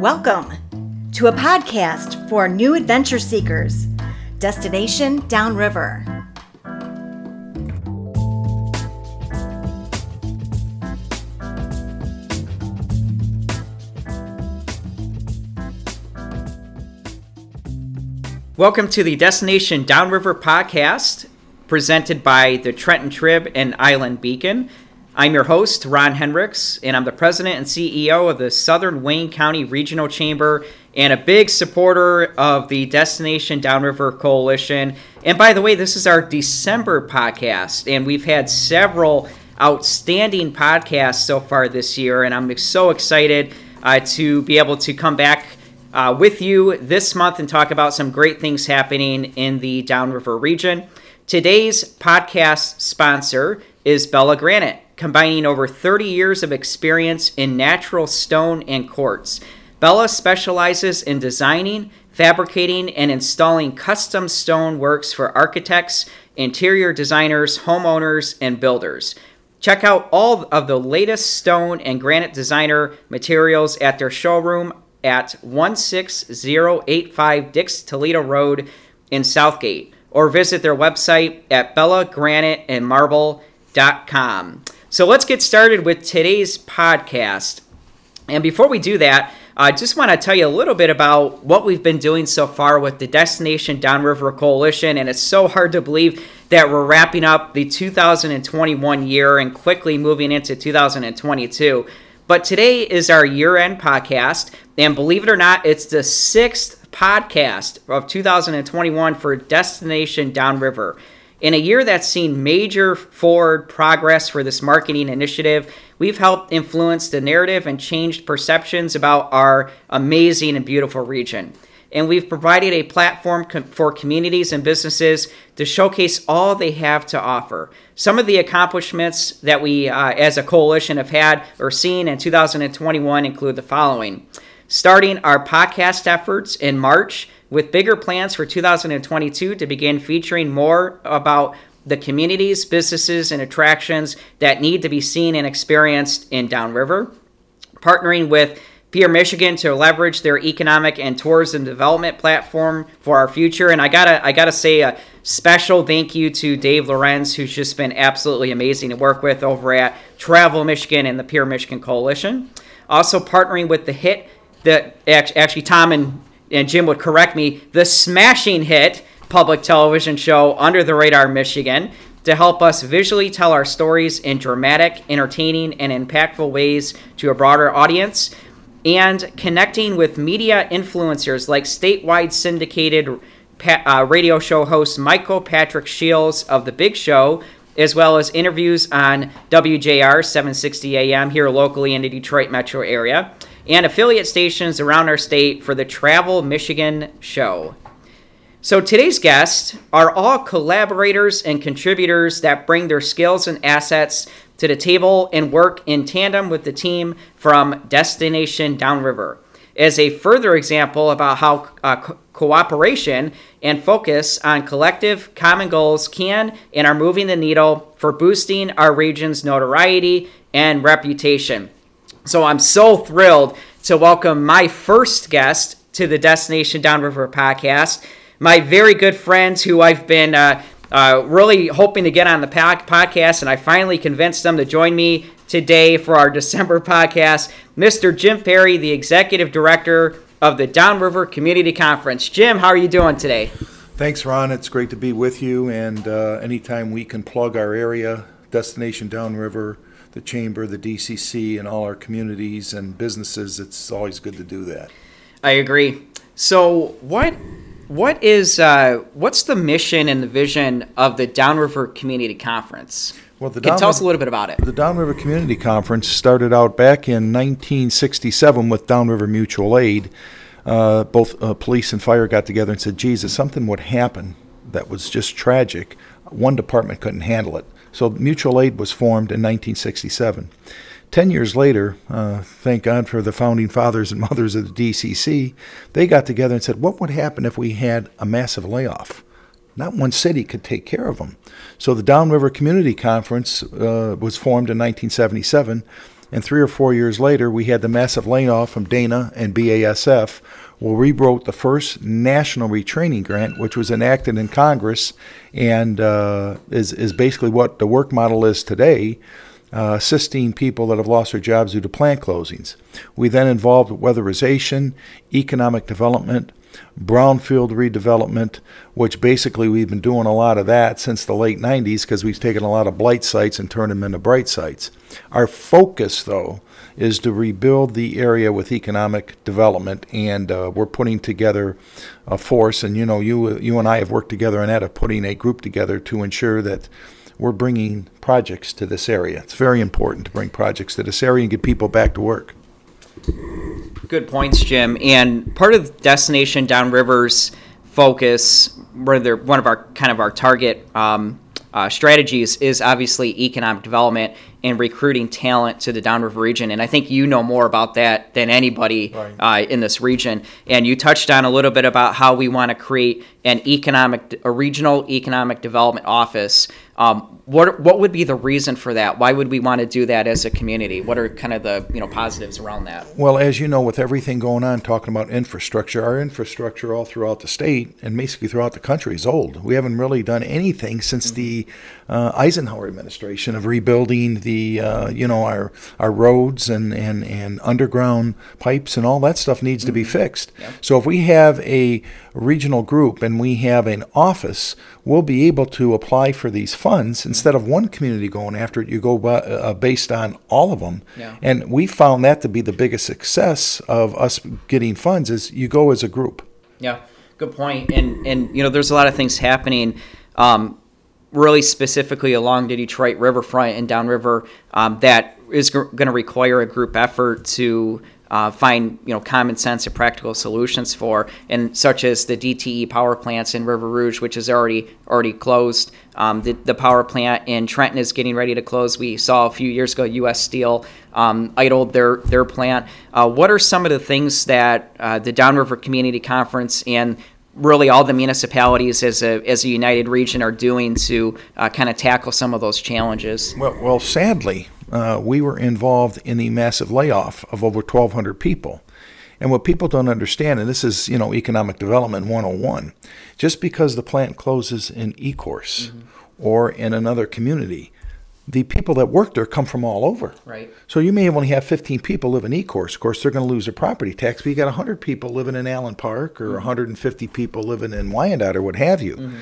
Welcome to a podcast for new adventure seekers. Destination Downriver. Welcome to the Destination Downriver podcast presented by the Trenton Trib and Island Beacon. I'm your host, Ron Hendricks, and I'm the president and CEO of the Southern Wayne County Regional Chamber and a big supporter of the Destination Downriver Coalition. And by the way, this is our December podcast, and we've had several outstanding podcasts so far this year, and I'm so excited uh, to be able to come back uh, with you this month and talk about some great things happening in the Downriver region. Today's podcast sponsor is Bella Granite, combining over 30 years of experience in natural stone and quartz. Bella specializes in designing, fabricating, and installing custom stone works for architects, interior designers, homeowners, and builders. Check out all of the latest stone and granite designer materials at their showroom at 16085 Dix Toledo Road in Southgate or visit their website at bellagraniteandmarble.com. So let's get started with today's podcast. And before we do that, I just want to tell you a little bit about what we've been doing so far with the Destination Downriver Coalition. And it's so hard to believe that we're wrapping up the 2021 year and quickly moving into 2022. But today is our year end podcast. And believe it or not, it's the sixth podcast of 2021 for Destination Downriver. In a year that's seen major forward progress for this marketing initiative, we've helped influence the narrative and changed perceptions about our amazing and beautiful region. And we've provided a platform com- for communities and businesses to showcase all they have to offer. Some of the accomplishments that we, uh, as a coalition, have had or seen in 2021 include the following starting our podcast efforts in March with bigger plans for 2022 to begin featuring more about the communities, businesses, and attractions that need to be seen and experienced in Downriver. Partnering with Pure Michigan to leverage their economic and tourism development platform for our future. And I gotta I gotta say a special thank you to Dave Lorenz, who's just been absolutely amazing to work with over at Travel Michigan and the Pure Michigan Coalition. Also partnering with the hit that actually Tom and, and Jim would correct me, the smashing hit public television show Under the Radar Michigan to help us visually tell our stories in dramatic, entertaining, and impactful ways to a broader audience, and connecting with media influencers like statewide syndicated uh, radio show host Michael Patrick Shields of The Big Show, as well as interviews on WJR 760 AM here locally in the Detroit metro area and affiliate stations around our state for the Travel Michigan show. So today's guests are all collaborators and contributors that bring their skills and assets to the table and work in tandem with the team from Destination Downriver. As a further example about how uh, co- cooperation and focus on collective common goals can and are moving the needle for boosting our region's notoriety and reputation. So I'm so thrilled to welcome my first guest to the Destination Downriver podcast. My very good friends who I've been uh, uh, really hoping to get on the podcast, and I finally convinced them to join me today for our December podcast. Mr. Jim Perry, the executive director of the Downriver Community Conference. Jim, how are you doing today? Thanks, Ron. It's great to be with you. And uh, anytime we can plug our area, Destination Downriver, the chamber, the DCC, and all our communities and businesses, it's always good to do that. I agree. So, what what is uh, what's the mission and the vision of the Downriver Community Conference? Well, the Can Downriver, tell us a little bit about it. The Downriver Community Conference started out back in 1967 with Downriver Mutual Aid. Uh, both uh, police and fire got together and said, "Jesus, something would happen that was just tragic. One department couldn't handle it." So mutual aid was formed in 1967. Ten years later, uh, thank God for the founding fathers and mothers of the DCC, they got together and said, what would happen if we had a massive layoff? Not one city could take care of them. So the Downriver Community Conference uh, was formed in 1977 And three or four years later, we had the massive layoff from Dana and BASF, we wrote the first national retraining grant, which was enacted in Congress and uh, is, is basically what the work model is today. Uh, assisting people that have lost their jobs due to plant closings. We then involved weatherization, economic development, brownfield redevelopment, which basically we've been doing a lot of that since the late 90s because we've taken a lot of blight sites and turned them into bright sites. Our focus, though, is to rebuild the area with economic development, and uh, we're putting together a force. And you know, you you and I have worked together on that of putting a group together to ensure that we're bringing projects to this area. It's very important to bring projects to this area and get people back to work. Good points, Jim. And part of Destination Downriver's focus, where one of our kind of our target um, uh, strategies is obviously economic development and recruiting talent to the Downriver region. And I think you know more about that than anybody right. uh, in this region. And you touched on a little bit about how we want to create an economic, a regional economic development office um, what what would be the reason for that? Why would we want to do that as a community? What are kind of the you know positives around that? Well, as you know, with everything going on, talking about infrastructure, our infrastructure all throughout the state and basically throughout the country is old. We haven't really done anything since the uh, Eisenhower administration of rebuilding the uh, you know our our roads and, and and underground pipes and all that stuff needs mm-hmm. to be mm-hmm. fixed. Yep. So if we have a regional group and we have an office, we'll be able to apply for these funds instead of one community going after it. You go by, uh, based on all of them, yeah. and we found that to be the biggest success of us getting funds is you go as a group. Yeah, good point. And and you know, there's a lot of things happening. Um, really specifically along the Detroit riverfront and downriver um, that is g- going to require a group effort to uh, find you know common sense and practical solutions for, and such as the DTE power plants in River Rouge, which is already already closed. Um, the, the power plant in Trenton is getting ready to close. We saw a few years ago U.S. Steel um, idled their their plant. Uh, what are some of the things that uh, the Downriver Community Conference and really all the municipalities as a as a united region are doing to uh, kind of tackle some of those challenges? Well, well, sadly, uh, we were involved in the massive layoff of over 1,200 people. And what people don't understand, and this is, you know, economic development 101, just because the plant closes in Ecorse mm-hmm. or in another community, the people that work there come from all over. Right. So you may only have 15 people live in Ecorse. Of course, they're going to lose their property tax, but you got 100 people living in Allen Park or mm-hmm. 150 people living in Wyandotte or what have you. Mm-hmm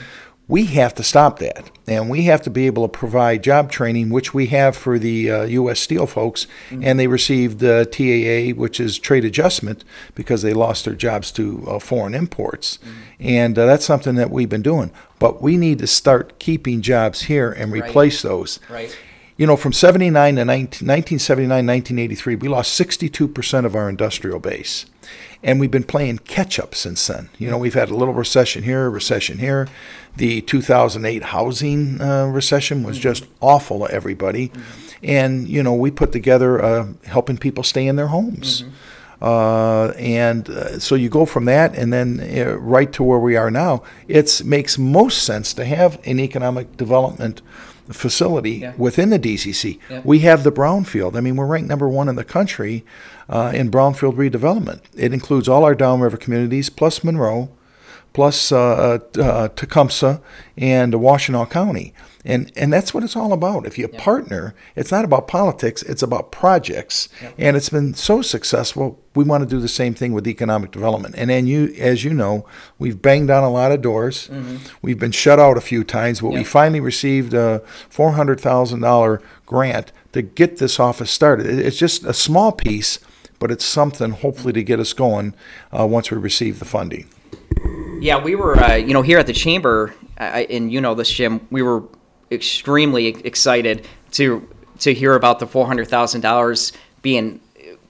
we have to stop that. And we have to be able to provide job training, which we have for the uh, U.S. Steel folks. Mm-hmm. And they received uh, TAA, which is trade adjustment, because they lost their jobs to uh, foreign imports. Mm-hmm. And uh, that's something that we've been doing. But we need to start keeping jobs here and replace right. those. Right. You know, from 79 to 19, 1979, 1983, we lost 62% of our industrial base and we've been playing catch up since then. You know, we've had a little recession here, recession here. The 2008 housing uh, recession was just awful to everybody, and you know, we put together uh, helping people stay in their homes. Mm-hmm. Uh, and uh, so you go from that and then uh, right to where we are now. It makes most sense to have an economic development facility yeah. within the DCC. Yeah. We have the brownfield. I mean, we're ranked number one in the country uh, in brownfield redevelopment. It includes all our downriver communities plus Monroe, plus uh, uh, uh Tecumseh and Washtenaw County. And, and that's what it's all about. If you yep. partner, it's not about politics, it's about projects. Yep. And it's been so successful, we want to do the same thing with economic development. And then you, as you know, we've banged on a lot of doors. Mm-hmm. We've been shut out a few times, but yep. we finally received a $400,000 grant to get this office started. It's just a small piece, but it's something hopefully to get us going uh, once we receive the funding. Yeah, we were, uh, you know, here at the chamber, I, and you know this, Jim. We were extremely excited to to hear about the four hundred thousand dollars being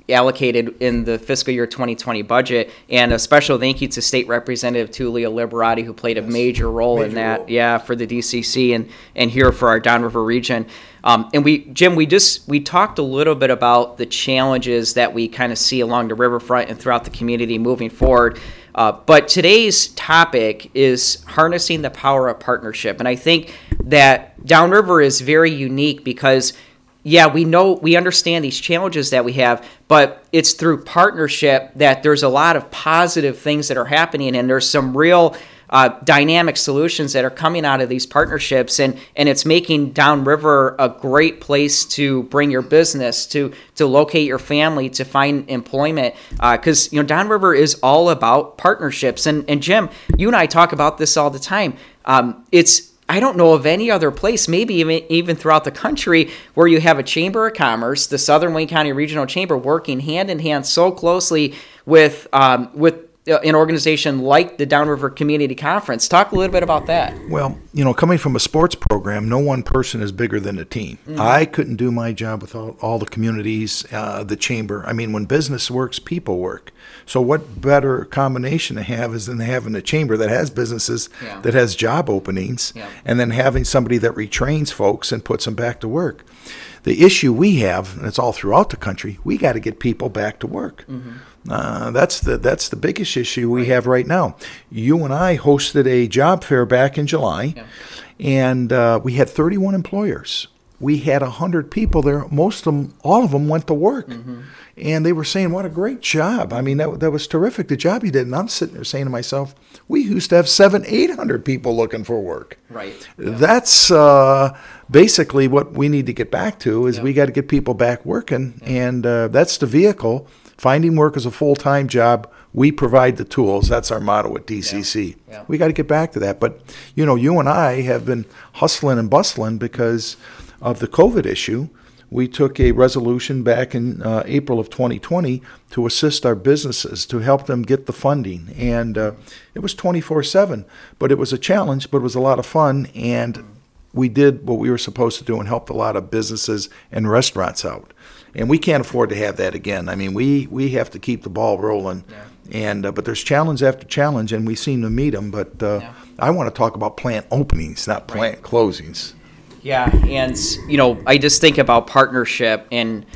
allocated in the fiscal year 2020 budget. And a special thank you to State Representative Tullio Liberati, who played yes. a major role major in that. Role. Yeah, for the DCC and and here for our Downriver region. Um, and we, Jim, we just we talked a little bit about the challenges that we kind of see along the riverfront and throughout the community moving forward. Uh, but today's topic is harnessing the power of partnership, and I think that Downriver is very unique because yeah, we know we understand these challenges that we have, but it's through partnership that there's a lot of positive things that are happening, and there's some real uh, dynamic solutions that are coming out of these partnerships, and and it's making Downriver a great place to bring your business, to to locate your family, to find employment, because uh, you know Downriver is all about partnerships, and and Jim, you and I talk about this all the time. Um, it's I don't know of any other place, maybe even, even throughout the country, where you have a Chamber of Commerce, the Southern Wayne County Regional Chamber, working hand in hand so closely with um, with an organization like the Downriver Community Conference. Talk a little bit about that. Well, you know, coming from a sports program, no one person is bigger than a team. Mm-hmm. I couldn't do my job without all the communities, uh, the chamber. I mean, when business works, people work. So, what better combination to have is than having a chamber that has businesses, yeah. that has job openings, yeah. and then having somebody that retrains folks and puts them back to work. The issue we have, and it's all throughout the country, we got to get people back to work. Mm-hmm. Uh, that's the that's the biggest issue we have right now. You and I hosted a job fair back in July, yeah. and uh, we had 31 employers. We had 100 people there. Most of them, all of them, went to work, mm-hmm. And they were saying, "What a great job! I mean, that that was terrific. The job you did." And I'm sitting there saying to myself, "We used to have seven, 800 people looking for work. Right. Yeah. That's." Uh, basically what we need to get back to is we got to get people back working and uh, that's the vehicle Finding work is a full time job. We provide the tools. That's our motto at DCC. Yeah. Yeah. We got to get back to that. But, you know, you and I have been hustling and bustling because of the COVID issue. We took a resolution back in uh, April of 2020 to assist our businesses, to help them get the funding. And uh, it was 24 7, but it was a challenge, but it was a lot of fun. And we did what we were supposed to do and helped a lot of businesses and restaurants out and we can't afford to have that again. I mean, we we have to keep the ball rolling, yeah. and uh, but there's challenge after challenge, and we seem to meet them. But uh, yeah. I want to talk about plant openings, not plant right. closings. Yeah, and you know, I just think about partnership and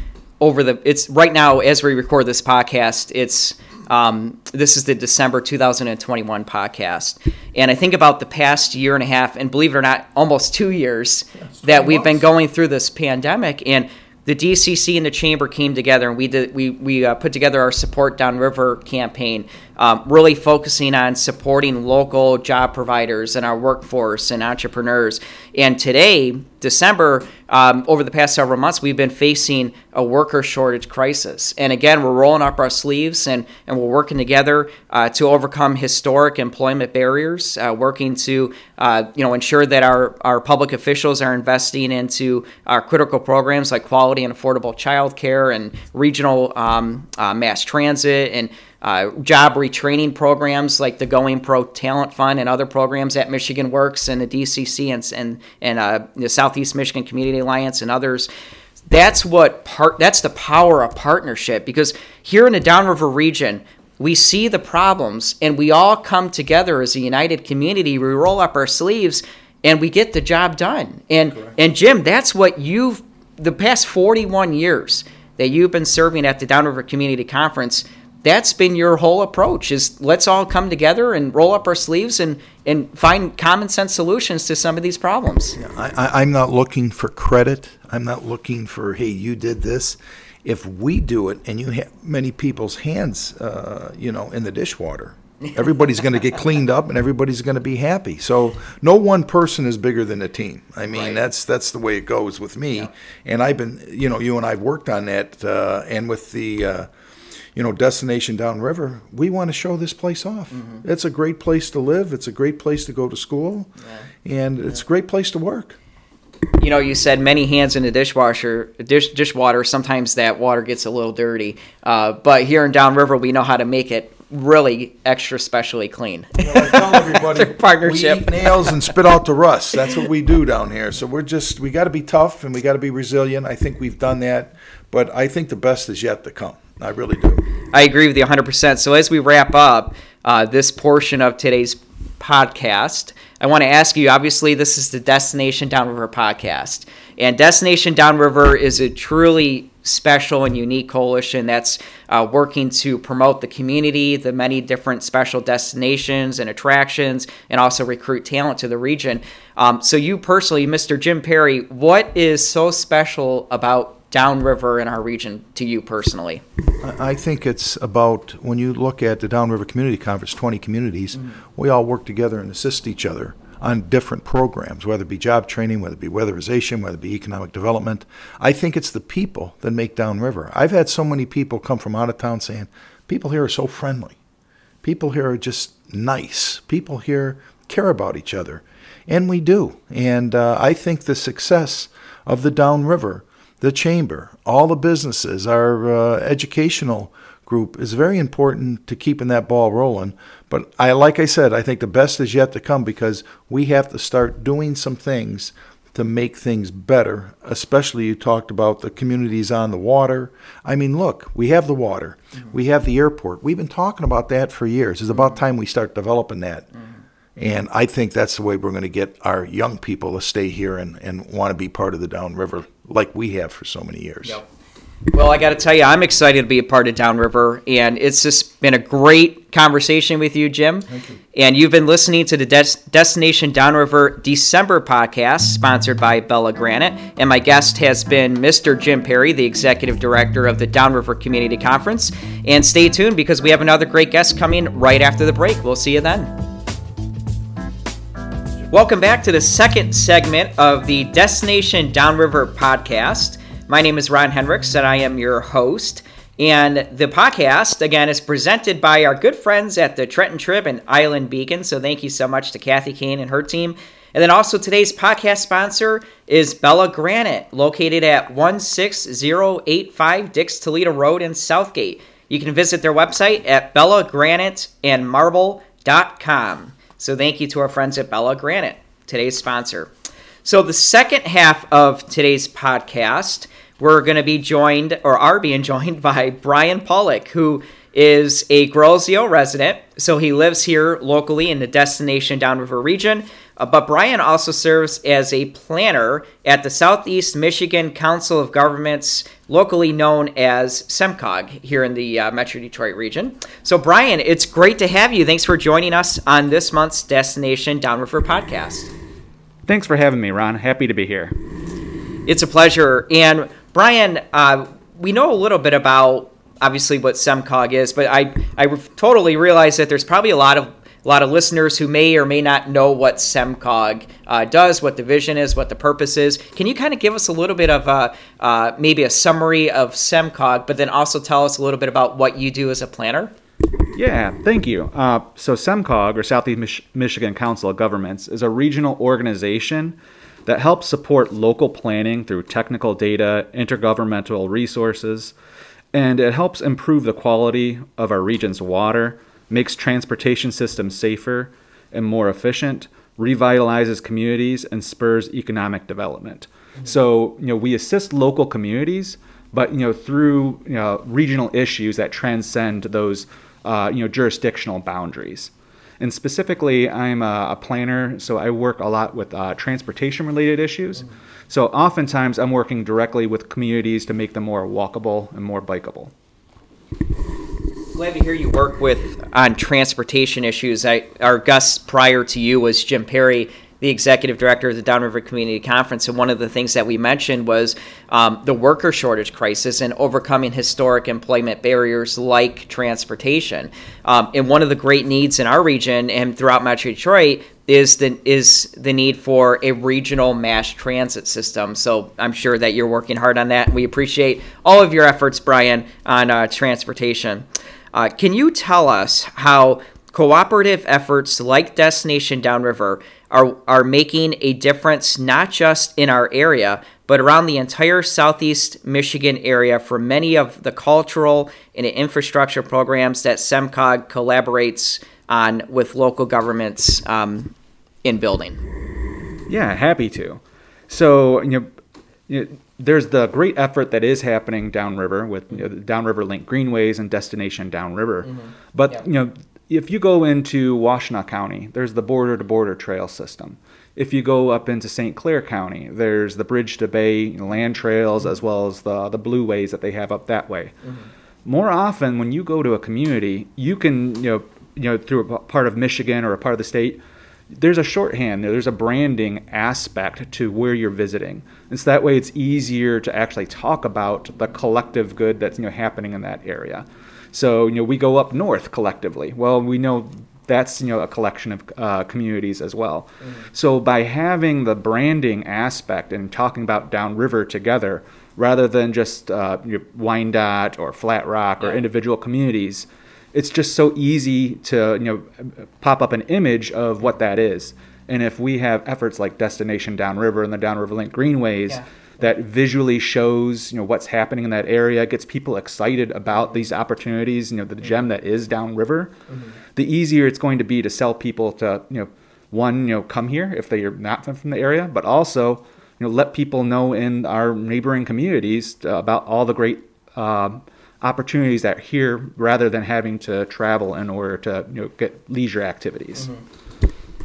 over the it's right now as we record this podcast, it's um, this is the December 2021 podcast. And I think about the past year and a half, and believe it or not, almost two years that we've months. been going through this pandemic. And the DCC and the chamber came together, and we did we we uh, put together our support downriver campaign, um, really focusing on supporting local job providers and our workforce and entrepreneurs. And today, December, um, over the past several months, we've been facing a worker shortage crisis. And again, we're rolling up our sleeves and, and we're working together uh, to overcome historic employment barriers, uh, working to uh, you know ensure that our, our public officials are investing into our critical programs like quality and affordable childcare and regional um, uh, mass transit and uh, job retraining programs like the Going Pro Talent Fund and other programs at Michigan Works and the DCC and and, and uh, the Southeast Michigan Community Alliance and others. That's what part. That's the power of partnership because here in the Downriver region, we see the problems and we all come together as a united community. We roll up our sleeves and we get the job done. And Correct. and Jim, that's what you've the past 41 years that you've been serving at the Downriver Community Conference that's been your whole approach is let's all come together and roll up our sleeves and, and find common sense solutions to some of these problems. Yeah, I, I'm not looking for credit. I'm not looking for, hey, you did this. If we do it and you have many people's hands, uh, you know, in the dishwater, everybody's going to get cleaned up and everybody's going to be happy. So no one person is bigger than a team. I mean, right. that's that's the way it goes with me. Yeah. And I've been, you know, you and I've worked on that, uh, and with the uh, you know, destination downriver, we want to show this place off. Mm-hmm. It's a great place to live. It's a great place to go to school, yeah. and it's a great place to work. You know, you said many hands in the dishwasher, dish dishwater. Sometimes that water gets a little dirty, uh, but here in downriver, we know how to make it really extra specially clean. You know, I tell everybody, partnership. we eat nails and spit out the rust. That's what we do down here. So we're just we got to be tough and we got to be resilient. I think we've done that, but I think the best is yet to come. I really do. I agree with you 100%. So as we wrap up uh, this portion of today's podcast, I want to ask you obviously, this is the Destination Downriver podcast. And Destination Downriver is a truly special and unique coalition that's uh, working to promote the community, the many different special destinations and attractions, and also recruit talent to the region. Um, so, you personally, Mr. Jim Perry, what is so special about downriver in our region to you personally? I think it's about when you look at the Downriver Community Conference, 20 communities, mm-hmm. we all work together and assist each other on different programs, whether it be job training, whether it be weatherization, whether it be economic development. I think it's the people that make Downriver. I've had so many people come from out of town saying, people here are so friendly. People here are just nice. People here care about each other. And we do. And uh, I think the success of the Downriver the chamber, all the businesses, our uh, educational group is very important to keeping that ball rolling. But I, like I said, I think the best is yet to come because we have to start doing some things to make things better. Especially, you talked about the communities on the water. I mean, look, we have the water, mm-hmm. we have the airport. We've been talking about that for years. It's about time we start developing that. Mm-hmm. And I think that's the way we're going to get our young people to stay here and, and want to be part of the downriver like we have for so many years. Yep. Well, I got to tell you, I'm excited to be a part of Downriver, and it's just been a great conversation with you, Jim. You. And you've been listening to the Des- Destination Downriver December podcast, sponsored by Bella Granite. And my guest has been Mr. Jim Perry, the executive director of the Downriver Community Conference. And stay tuned because we have another great guest coming right after the break. We'll see you then. Welcome back to the second segment of the Destination Downriver podcast. My name is Ron Hendricks, and I am your host. And the podcast, again, is presented by our good friends at the Trenton Trib and Island Beacon. So thank you so much to Kathy Kane and her team. And then also today's podcast sponsor is Bella Granite, located at 16085 Dix Toledo Road in Southgate. You can visit their website at bellagraniteandmarble.com. So thank you to our friends at Bella Granite, today's sponsor. So the second half of today's podcast, we're going to be joined, or are being joined by Brian Pollock, who is a Grosse Ile resident. So he lives here locally in the Destination Downriver region. Uh, but Brian also serves as a planner at the Southeast Michigan Council of Governments, locally known as SEMCOG, here in the uh, Metro Detroit region. So, Brian, it's great to have you. Thanks for joining us on this month's Destination Downriver podcast. Thanks for having me, Ron. Happy to be here. It's a pleasure. And, Brian, uh, we know a little bit about obviously what SEMCOG is, but I, I totally realize that there's probably a lot of a lot of listeners who may or may not know what SEMCOG uh, does, what the vision is, what the purpose is. Can you kind of give us a little bit of a, uh, maybe a summary of SEMCOG, but then also tell us a little bit about what you do as a planner? Yeah, thank you. Uh, so SEMCOG, or Southeast Mich- Michigan Council of Governments, is a regional organization that helps support local planning through technical data, intergovernmental resources, and it helps improve the quality of our region's water, makes transportation systems safer and more efficient, revitalizes communities, and spurs economic development. Mm-hmm. So, you know, we assist local communities, but you know, through you know, regional issues that transcend those uh, you know jurisdictional boundaries. And specifically, I'm a, a, planner, so I work a lot with uh, transportation-related issues. Mm-hmm. So oftentimes, I'm working directly with communities to make them more walkable and more bikeable glad to hear you work with on transportation issues. I, our guest prior to you was Jim Perry, the executive director of the Downriver Community Conference, and one of the things that we mentioned was um, the worker shortage crisis and overcoming historic employment barriers like transportation. Um, and one of the great needs in our region and throughout Metro Detroit is the is the need for a regional mass transit system. So I'm sure that you're working hard on that, we appreciate all of your efforts, Brian, on uh, transportation. Uh, can you tell us how cooperative efforts like Destination Downriver are, are making a difference not just in our area, but around the entire southeast Michigan area for many of the cultural and infrastructure programs that SEMCOG collaborates on with local governments um, in building? Yeah, happy to. So, you know, you know there's the great effort that is happening downriver with you know, the downriver link greenways and destination downriver. Mm-hmm. But yeah. you know, if you go into Washtenaw County, there's the border to border trail system. If you go up into St. Clair County, there's the Bridge to Bay land trails as well as the the blueways that they have up that way. More often, when you go to a community, you can you know you know through a part of Michigan or a part of the state, there's a shorthand there, there's a branding aspect to where you're visiting. And so that way it's easier to actually talk about the collective good that's you know happening in that area. So you know we go up north collectively. Well we know that's you know a collection of uh, communities as well. So by having the branding aspect and talking about downriver together rather than just uh, you know, wyandotte or flat rock or individual communities it's just so easy to you know pop up an image of what that is and if we have efforts like destination downriver and the downriver link greenways Yeah. that visually shows you know what's happening in that area gets people excited about these opportunities you know the gem that is downriver the easier it's going to be to sell people to you know one you know come here if they are not from the area but also you know let people know in our neighboring communities uh, about all the great um opportunities that are here rather than having to travel in order to you know get leisure activities.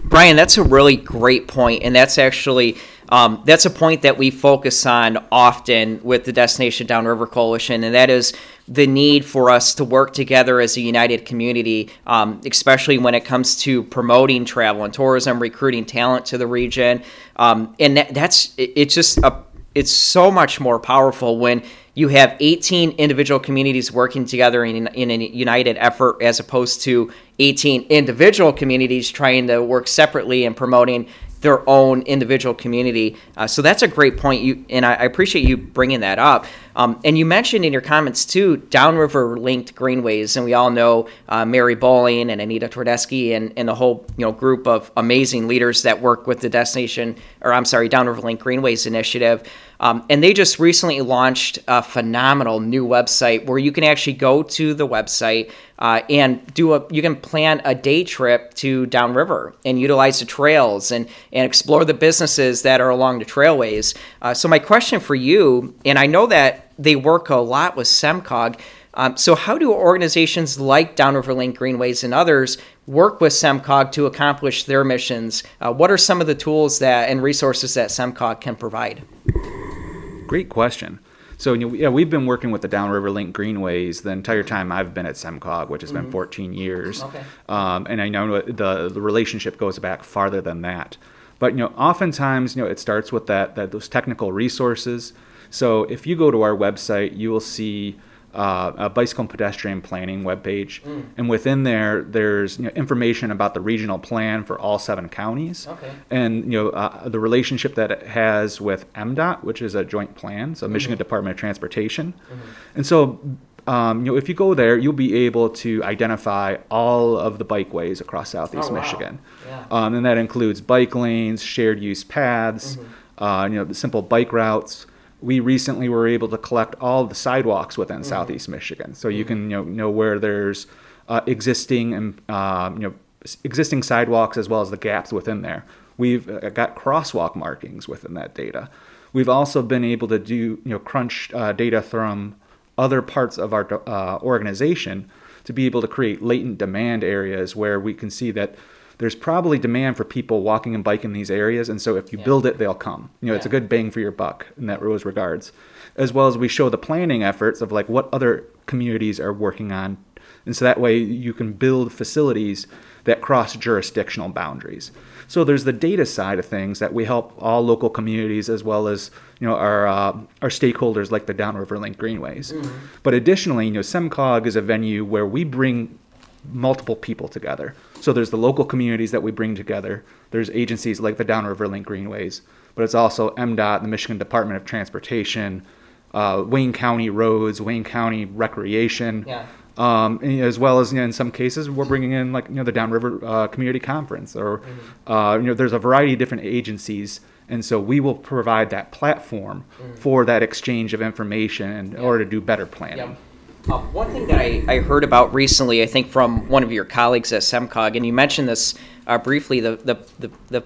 Brian, that's a really great point, and that's actually um, that's a point that we focus on often with the Destination Downriver Coalition, and that is the need for us to work together as a united community, um, especially when it comes to promoting travel and tourism, recruiting talent to the region, um, and that, that's it, it's just a it's so much more powerful when you have 18 individual communities working together in, in a united effort as opposed to 18 individual communities trying to work separately and promoting their own individual community. Uh, so that's a great point. You and I, I appreciate you bringing that up. Um, and you mentioned in your comments too, downriver linked greenways, and we all know uh, Mary Bohling and Anita Twardesky and, and the whole you know group of amazing leaders that work with the destination, or I'm sorry, Downriver linked Greenways initiative. Um, and they just recently launched a phenomenal new website where you can actually go to the website uh, and do a you can plan a day trip to downriver and utilize the trails and and explore the businesses that are along the trailways. Uh, so my question for you, and I know that they work a lot with SEMCOG. Um, so how do organizations like Downriver Link Greenways and others work with SEMCOG to accomplish their missions? Uh, what are some of the tools that and resources that SEMCOG can provide? Great question. So you know, yeah, we've been working with the Downriver Link Greenways the entire time I've been at SEMCOG, which has been 14 years. Okay. Um, and I know the the relationship goes back farther than that. But you know, oftentimes you know it starts with that that those technical resources. So if you go to our website, you will see uh, a bicycle and pedestrian planning webpage, and within there, there's you know, information about the regional plan for all seven counties, Okay. and you know uh, the relationship that it has with MDOT, which is a joint plan, so Michigan Department of Transportation, and so. Um, you know, if you go there, you'll be able to identify all of the bikeways across Southeast Oh, wow. Michigan, Yeah. um, and that includes bike lanes, shared use paths, uh, you know, the simple bike routes. We recently were able to collect all the sidewalks within Southeast Michigan, so you can you know know where there's uh, existing and um, you know existing sidewalks as well as the gaps within there. We've uh, got crosswalk markings within that data. We've also been able to do you know crunch uh, data from other parts of our uh, organization to be able to create latent demand areas where we can see that there's probably demand for people walking and biking in these areas and so if you Yeah. build it they'll come you know it's a good bang for your buck in that those regards as well as we show the planning efforts of like what other communities are working on and so that way you can build facilities that cross jurisdictional boundaries so there's the data side of things that we help all local communities as well as you know our uh, our stakeholders like the Downriver Link Greenways. But additionally, you know, SEMCOG is a venue where we bring multiple people together. So there's the local communities that we bring together. There's agencies like the Downriver Link Greenways, but it's also MDOT, the Michigan Department of Transportation, uh, Wayne County Roads, Wayne County Recreation. Yeah. Um, and as well as you know, in some cases we're bringing in like you know the Downriver uh, Community Conference or uh, you know there's a variety of different agencies and so we will provide that platform for that exchange of information in order to do better planning. Yep. Um, one thing that I, I heard about recently, I think from one of your colleagues at SEMCOG, and you mentioned this uh, briefly, the, the, the, the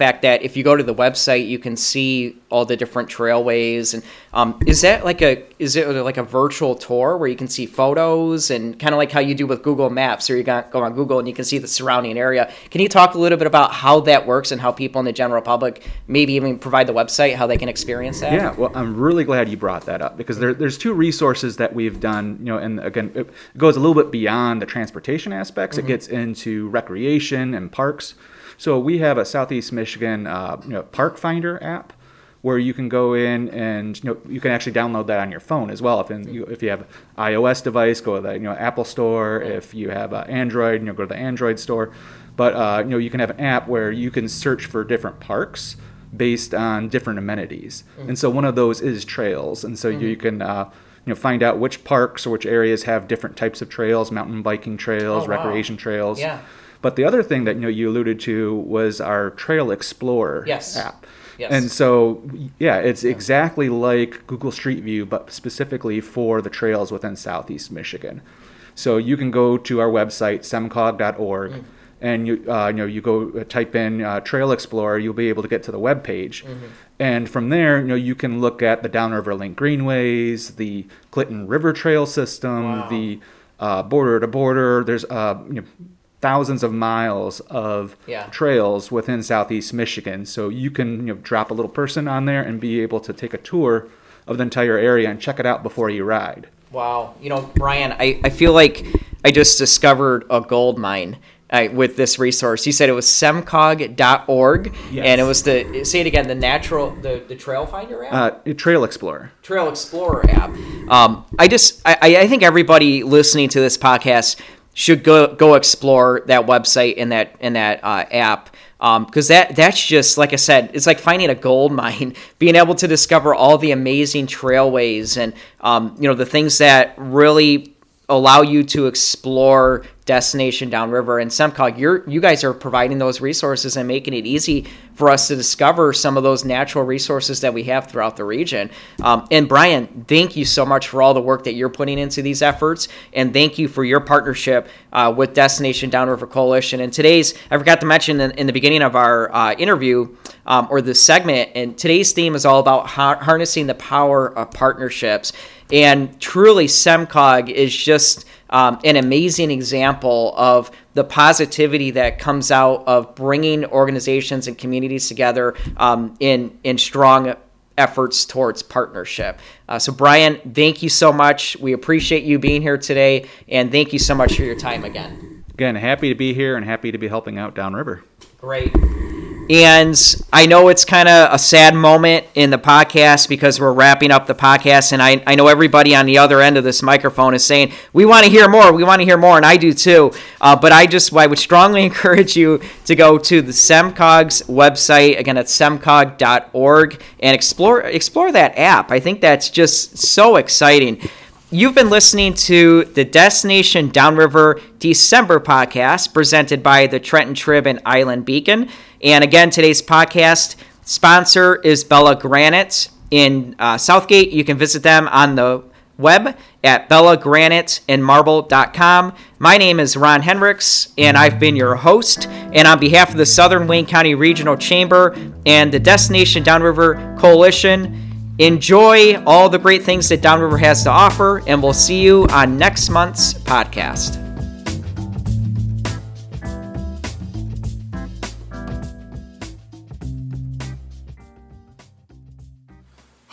fact that if you go to the website, you can see all the different trailways. And um, is that like a is it like a virtual tour where you can see photos and kind of like how you do with Google Maps, or you go on Google and you can see the surrounding area? Can you talk a little bit about how that works and how people in the general public maybe even provide the website how they can experience that? Yeah, well, I'm really glad you brought that up because there, there's two resources that we've done. You know, and again, it goes a little bit beyond the transportation aspects. It gets into recreation and parks. So we have a Southeast Michigan uh, you know, Park Finder app where you can go in and you know you can actually download that on your phone as well. If in, you, if you have iOS device, go to the you know Apple Store. If you have uh, Android, you know go to the Android store. But uh, you know you can have an app where you can search for different parks based on different amenities. And so one of those is trails, and so you can. Uh, you know, find out which parks or which areas have different types of trails, mountain biking trails, Oh, wow. recreation trails. Yeah. But the other thing that you know you alluded to was our Trail Explorer Yes. app. Yes. And so, yeah, it's exactly like Google Street View, but specifically for the trails within Southeast Michigan. So you can go to our website, semcog.org, Mm. and you, uh, you know, you go uh, type in uh, Trail Explorer, you'll be able to get to the web page. Mm-hmm. And from there, you know, you can look at the Downriver Link Greenways, the Clinton River Trail system, Wow. the uh, border to border. There's uh, you know, thousands of miles of Yeah. trails within southeast Michigan. So you can you know, drop a little person on there and be able to take a tour of the entire area and check it out before you ride. Wow. You know, Brian, I, I feel like I just discovered a gold mine uh, with this resource. You said it was semcog.org, Yes. and it was the, say it again, the natural, the, the Trail Finder app? Uh, Trail Explorer. Trail Explorer app. Um, I just, I, I think everybody listening to this podcast should go go explore that website and that and that uh, app because that that's just like I said, it's like finding a gold mine. Being able to discover all the amazing trailways and um, you know the things that really allow you to explore destination downriver and semcog you're you guys are providing those resources and making it easy for us to discover some of those natural resources that we have throughout the region. Um, and brian thank you so much for all the work that you're putting into these efforts and thank you for your partnership uh, with destination downriver coalition. And today's i forgot to mention in, in the beginning of our uh, interview um, or this segment and today's theme is all about har- harnessing the power of partnerships. And truly, SEMCOG is just um, an amazing example of the positivity that comes out of bringing organizations and communities together um, in in strong efforts towards partnership. Uh, so, Brian, thank you so much. We appreciate you being here today, and thank you so much for your time again. Again, happy to be here and happy to be helping out downriver. Great. And I know it's kind of a sad moment in the podcast because we're wrapping up the podcast. And I, I know everybody on the other end of this microphone is saying, we want to hear more. We want to hear more. And I do too. Uh, but I just I would strongly encourage you to go to the SEMCOG's website. Again, it's semcog.org and explore, explore that app. I think that's just so exciting. You've been listening to the Destination Downriver December podcast presented by the Trenton Trib and Island Beacon. And again, today's podcast sponsor is Bella Granite in uh, Southgate. You can visit them on the web at bellagraniteandmarble.com. My name is Ron Hendricks, and I've been your host. And on behalf of the Southern Wayne County Regional Chamber and the Destination Downriver Coalition, enjoy all the great things that Downriver has to offer, and we'll see you on next month's podcast.